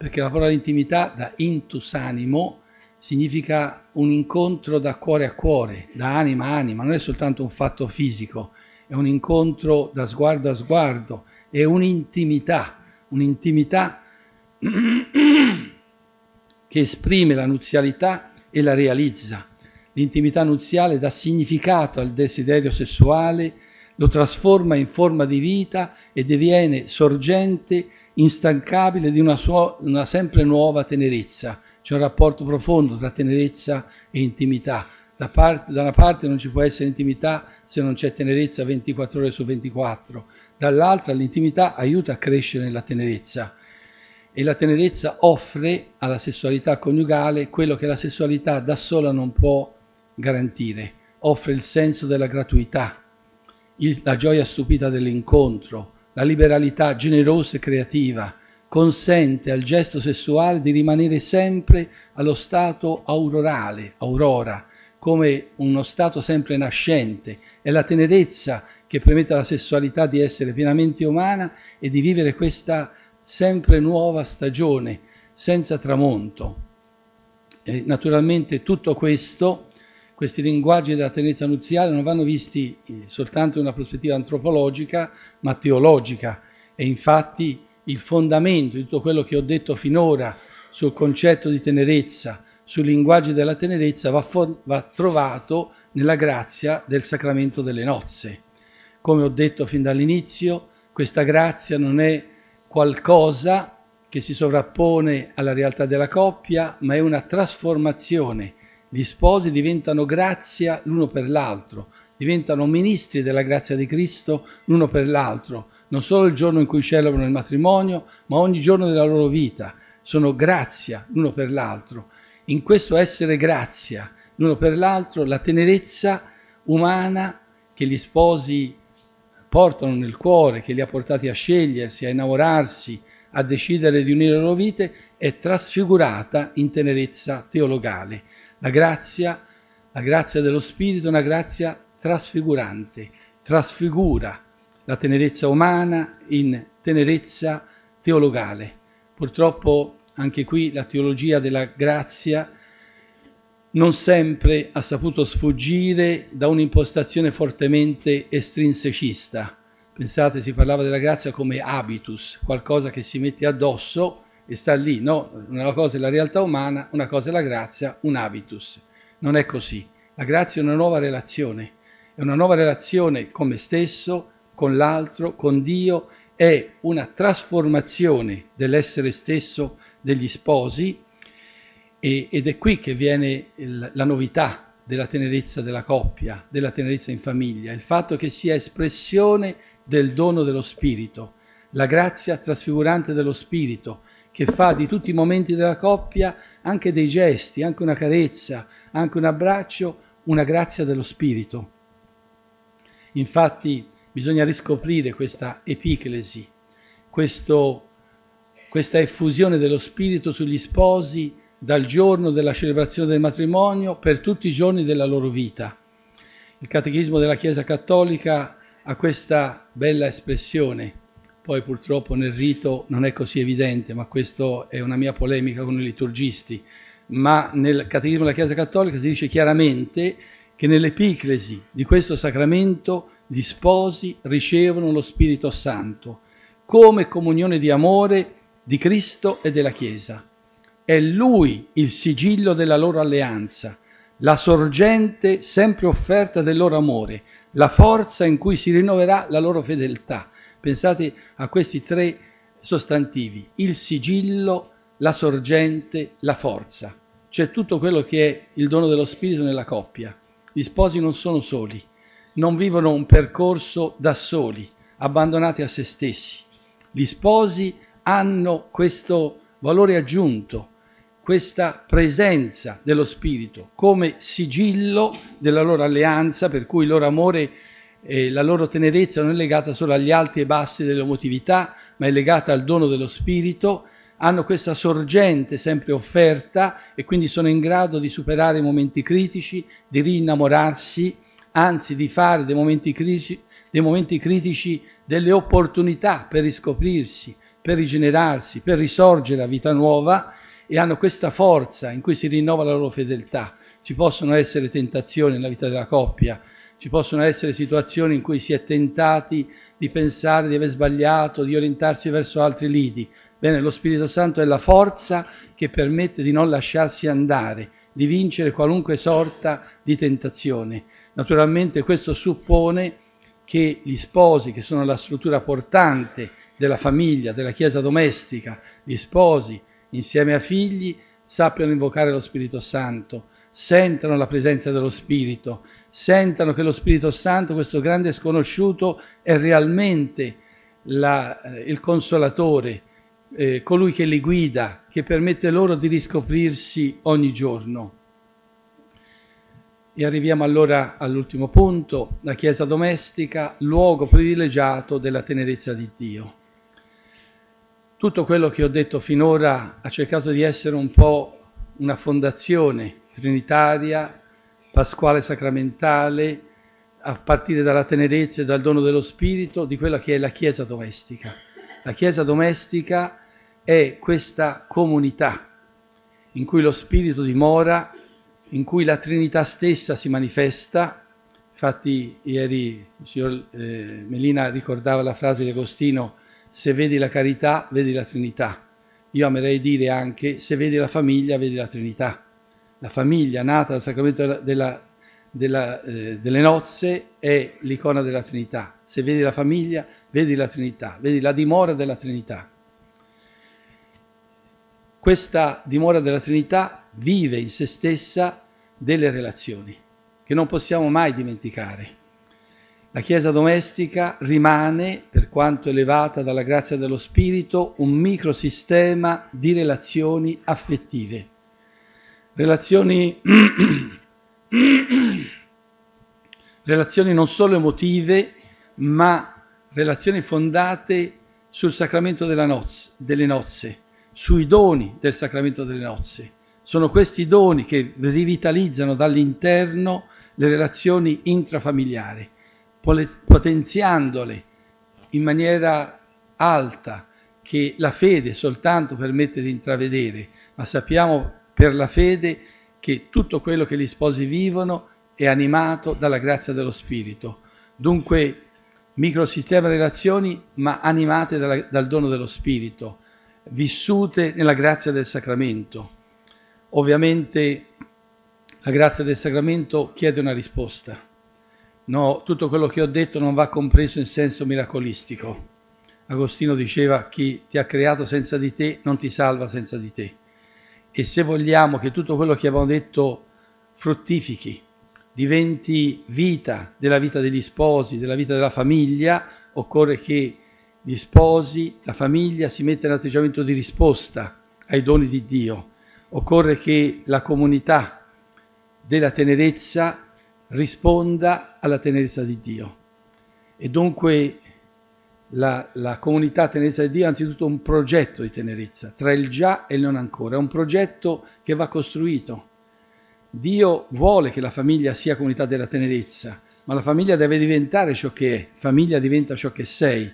A: perché la parola intimità da intus animo significa un incontro da cuore a cuore, da anima a anima, non è soltanto un fatto fisico, è un incontro da sguardo a sguardo, è un'intimità, un'intimità che esprime la nuzialità e la realizza. L'intimità nuziale dà significato al desiderio sessuale, lo trasforma in forma di vita e diviene sorgente instancabile di una, sua, una sempre nuova tenerezza. C'è un rapporto profondo tra tenerezza e intimità. Da, parte, da, una parte non ci può essere intimità se non c'è tenerezza 24 ore su 24, dall'altra l'intimità aiuta a crescere nella tenerezza e la tenerezza offre alla sessualità coniugale quello che la sessualità da sola non può garantire, offre il senso della gratuità, il, la gioia stupita dell'incontro, la liberalità generosa e creativa, consente al gesto sessuale di rimanere sempre allo stato aurorale, aurora, come uno stato sempre nascente, è la tenerezza che permette alla sessualità di essere pienamente umana e di vivere questa sempre nuova stagione, senza tramonto. E naturalmente tutto questo questi linguaggi della tenerezza nuziale non vanno visti eh, soltanto in una prospettiva antropologica, ma teologica. E infatti il fondamento di tutto quello che ho detto finora sul concetto di tenerezza, sui linguaggi della tenerezza, va, va trovato nella grazia del sacramento delle nozze. Come ho detto fin dall'inizio, questa grazia non è qualcosa che si sovrappone alla realtà della coppia, ma è una trasformazione gli sposi diventano grazia l'uno per l'altro, diventano ministri della grazia di Cristo l'uno per l'altro, non solo il giorno in cui celebrano il matrimonio, ma ogni giorno della loro vita. Sono grazia l'uno per l'altro. In questo essere grazia l'uno per l'altro, la tenerezza umana che gli sposi portano nel cuore, che li ha portati a scegliersi, a innamorarsi, a decidere di unire le loro vite, è trasfigurata in tenerezza teologale. La grazia, la grazia dello Spirito è una grazia trasfigurante, trasfigura la tenerezza umana in tenerezza teologale. Purtroppo anche qui la teologia della grazia non sempre ha saputo sfuggire da un'impostazione fortemente estrinsecista. Pensate, si parlava della grazia come habitus, qualcosa che si mette addosso e sta lì, no? Una cosa è la realtà umana, una cosa è la grazia, un habitus. Non è così. La grazia è una nuova relazione, è una nuova relazione con me stesso, con l'altro, con Dio, è una trasformazione dell'essere stesso degli sposi e, ed è qui che viene il, la novità della tenerezza della coppia, della tenerezza in famiglia, il fatto che sia espressione del dono dello Spirito, la grazia trasfigurante dello Spirito, che fa di tutti i momenti della coppia anche dei gesti, anche una carezza, anche un abbraccio, una grazia dello spirito. Infatti bisogna riscoprire questa epiclesi, questo, questa effusione dello spirito sugli sposi dal giorno della celebrazione del matrimonio per tutti i giorni della loro vita. Il catechismo della Chiesa Cattolica ha questa bella espressione, poi purtroppo nel rito non è così evidente, ma questa è una mia polemica con i liturgisti, ma nel Catechismo della Chiesa Cattolica si dice chiaramente che nell'epiclesi di questo sacramento gli sposi ricevono lo Spirito Santo come comunione di amore di Cristo e della Chiesa. È Lui il sigillo della loro alleanza, la sorgente sempre offerta del loro amore, la forza in cui si rinnoverà la loro fedeltà. Pensate a questi tre sostantivi, il sigillo, la sorgente, la forza. C'è tutto quello che è il dono dello Spirito nella coppia. Gli sposi non sono soli, non vivono un percorso da soli, abbandonati a se stessi. Gli sposi hanno questo valore aggiunto, questa presenza dello Spirito come sigillo della loro alleanza, per cui il loro amore e la loro tenerezza non è legata solo agli alti e bassi dell'emotività, ma è legata al dono dello spirito, hanno questa sorgente sempre offerta e quindi sono in grado di superare i momenti critici, di rinnamorarsi, anzi di fare dei momenti critici, dei momenti critici delle opportunità per riscoprirsi, per rigenerarsi, per risorgere a vita nuova e hanno questa forza in cui si rinnova la loro fedeltà. Ci possono essere tentazioni nella vita della coppia, ci possono essere situazioni in cui si è tentati di pensare di aver sbagliato, di orientarsi verso altri liti. Bene, lo Spirito Santo è la forza che permette di non lasciarsi andare, di vincere qualunque sorta di tentazione. Naturalmente questo suppone che gli sposi, che sono la struttura portante della famiglia, della chiesa domestica, gli sposi insieme a figli, sappiano invocare lo Spirito Santo, sentano la presenza dello Spirito, sentano che lo Spirito Santo, questo grande sconosciuto, è realmente la, eh, il consolatore, eh, colui che li guida, che permette loro di riscoprirsi ogni giorno. E arriviamo allora all'ultimo punto, la Chiesa domestica, luogo privilegiato della tenerezza di Dio. Tutto quello che ho detto finora ha cercato di essere un po' una fondazione trinitaria, pasquale sacramentale, a partire dalla tenerezza e dal dono dello Spirito di quella che è la Chiesa domestica. La Chiesa domestica è questa comunità in cui lo Spirito dimora in cui la Trinità stessa si manifesta. Infatti ieri il signor eh, Melina ricordava la frase di Agostino, se vedi la carità, vedi la Trinità. Io amerei dire anche, se vedi la famiglia, vedi la Trinità. La famiglia nata dal sacramento della, della, eh, delle nozze è l'icona della Trinità. Se vedi la famiglia, vedi la Trinità, vedi la dimora della Trinità. Questa dimora della Trinità vive in se stessa delle relazioni che non possiamo mai dimenticare. La Chiesa domestica rimane, per quanto elevata dalla grazia dello Spirito, un microsistema di relazioni affettive. Relazioni, relazioni non solo emotive, ma relazioni fondate sul sacramento nozze, delle nozze, sui doni del sacramento delle nozze. Sono questi doni che rivitalizzano dall'interno le relazioni intrafamiliari, potenziandole in maniera alta che la fede soltanto permette di intravedere, ma sappiamo per la fede che tutto quello che gli sposi vivono è animato dalla grazia dello Spirito. Dunque, microsistema relazioni, ma animate dalla, dal dono dello Spirito vissute nella grazia del sacramento. Ovviamente la grazia del sacramento chiede una risposta. No, tutto quello che ho detto non va compreso in senso miracolistico. Agostino diceva chi ti ha creato senza di te non ti salva senza di te. E se vogliamo che tutto quello che abbiamo detto fruttifichi, diventi vita della vita degli sposi, della vita della famiglia, occorre che gli sposi, la famiglia si mette in atteggiamento di risposta ai doni di Dio. Occorre che la comunità della tenerezza risponda alla tenerezza di Dio. E dunque la, la comunità tenerezza di Dio è anzitutto un progetto di tenerezza, tra il già e il non ancora, è un progetto che va costruito. Dio vuole che la famiglia sia comunità della tenerezza, ma la famiglia deve diventare ciò che è, famiglia diventa ciò che sei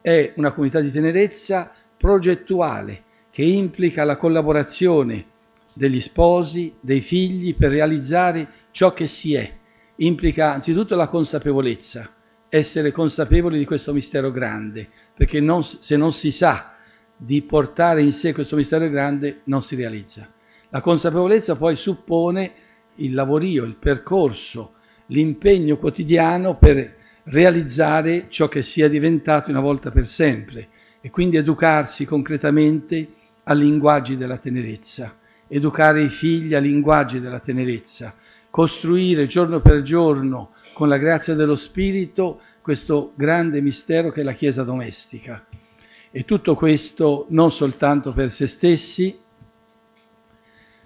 A: è una comunità di tenerezza progettuale che implica la collaborazione degli sposi, dei figli per realizzare ciò che si è. Implica anzitutto la consapevolezza, essere consapevoli di questo mistero grande, perché non, se non si sa di portare in sé questo mistero grande non si realizza. La consapevolezza poi suppone il lavorio, il percorso, l'impegno quotidiano per realizzare ciò che sia diventato una volta per sempre e quindi educarsi concretamente a linguaggi della tenerezza, educare i figli a linguaggi della tenerezza, costruire giorno per giorno con la grazia dello Spirito questo grande mistero che è la Chiesa domestica. E tutto questo non soltanto per se stessi,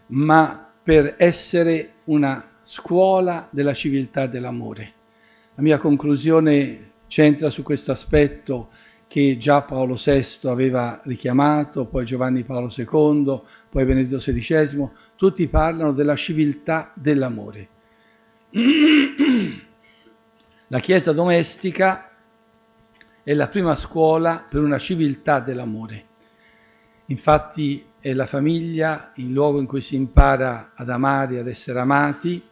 A: ma per essere una scuola della civiltà dell'amore. La mia conclusione centra su questo aspetto che già Paolo VI aveva richiamato, poi Giovanni Paolo II, poi Benedetto XVI, tutti parlano della civiltà dell'amore. La Chiesa domestica è la prima scuola per una civiltà dell'amore. Infatti è la famiglia il luogo in cui si impara ad amare, ad essere amati,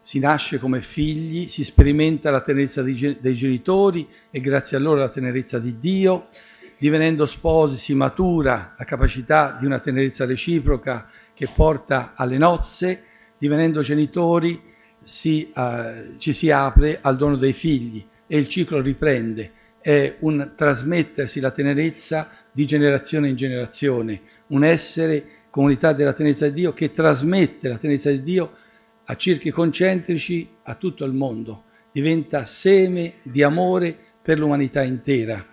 A: si nasce come figli, si sperimenta la tenerezza dei genitori e grazie a loro la tenerezza di Dio, divenendo sposi si matura la capacità di una tenerezza reciproca che porta alle nozze, divenendo genitori si, uh, ci si apre al dono dei figli e il ciclo riprende. È un trasmettersi la tenerezza di generazione in generazione, un essere comunità della tenerezza di Dio che trasmette la tenerezza di Dio a circhi concentrici a tutto il mondo, diventa seme di amore per l'umanità intera.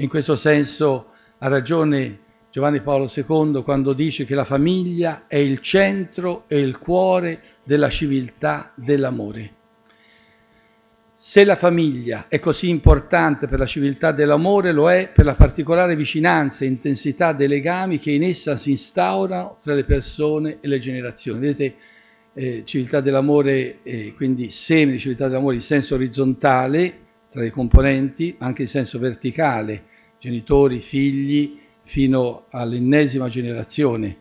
A: In questo senso ha ragione Giovanni Paolo II quando dice che la famiglia è il centro e il cuore della civiltà dell'amore. Se la famiglia è così importante per la civiltà dell'amore, lo è per la particolare vicinanza e intensità dei legami che in essa si instaurano tra le persone e le generazioni. Vedete, eh, civiltà dell'amore, eh, quindi seme di civiltà dell'amore in senso orizzontale tra i componenti, anche in senso verticale, genitori, figli, fino all'ennesima generazione.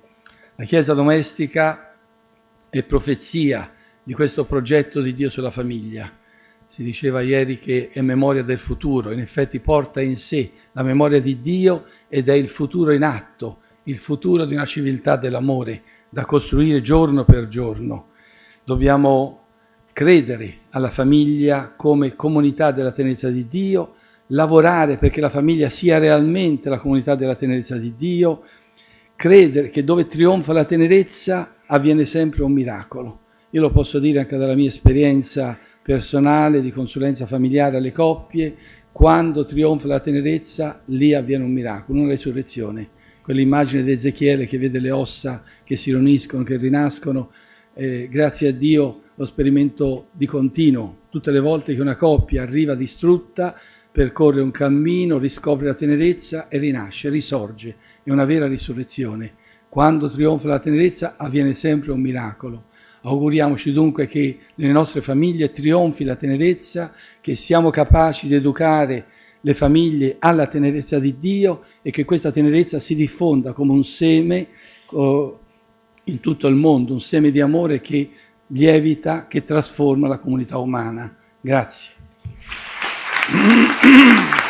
A: La Chiesa domestica è profezia di questo progetto di Dio sulla famiglia. Si diceva ieri che è memoria del futuro, in effetti porta in sé la memoria di Dio ed è il futuro in atto, il futuro di una civiltà dell'amore da costruire giorno per giorno. Dobbiamo credere alla famiglia come comunità della tenerezza di Dio, lavorare perché la famiglia sia realmente la comunità della tenerezza di Dio, credere che dove trionfa la tenerezza avviene sempre un miracolo. Io lo posso dire anche dalla mia esperienza personale di consulenza familiare alle coppie, quando trionfa la tenerezza, lì avviene un miracolo, una resurrezione. Quell'immagine di Ezechiele che vede le ossa che si riuniscono, che rinascono, eh, grazie a Dio lo sperimento di continuo. Tutte le volte che una coppia arriva distrutta, percorre un cammino, riscopre la tenerezza e rinasce, risorge. È una vera risurrezione. Quando trionfa la tenerezza avviene sempre un miracolo. Auguriamoci dunque che nelle nostre famiglie trionfi la tenerezza, che siamo capaci di educare le famiglie alla tenerezza di Dio e che questa tenerezza si diffonda come un seme in tutto il mondo, un seme di amore che lievita, che trasforma la comunità umana. Grazie.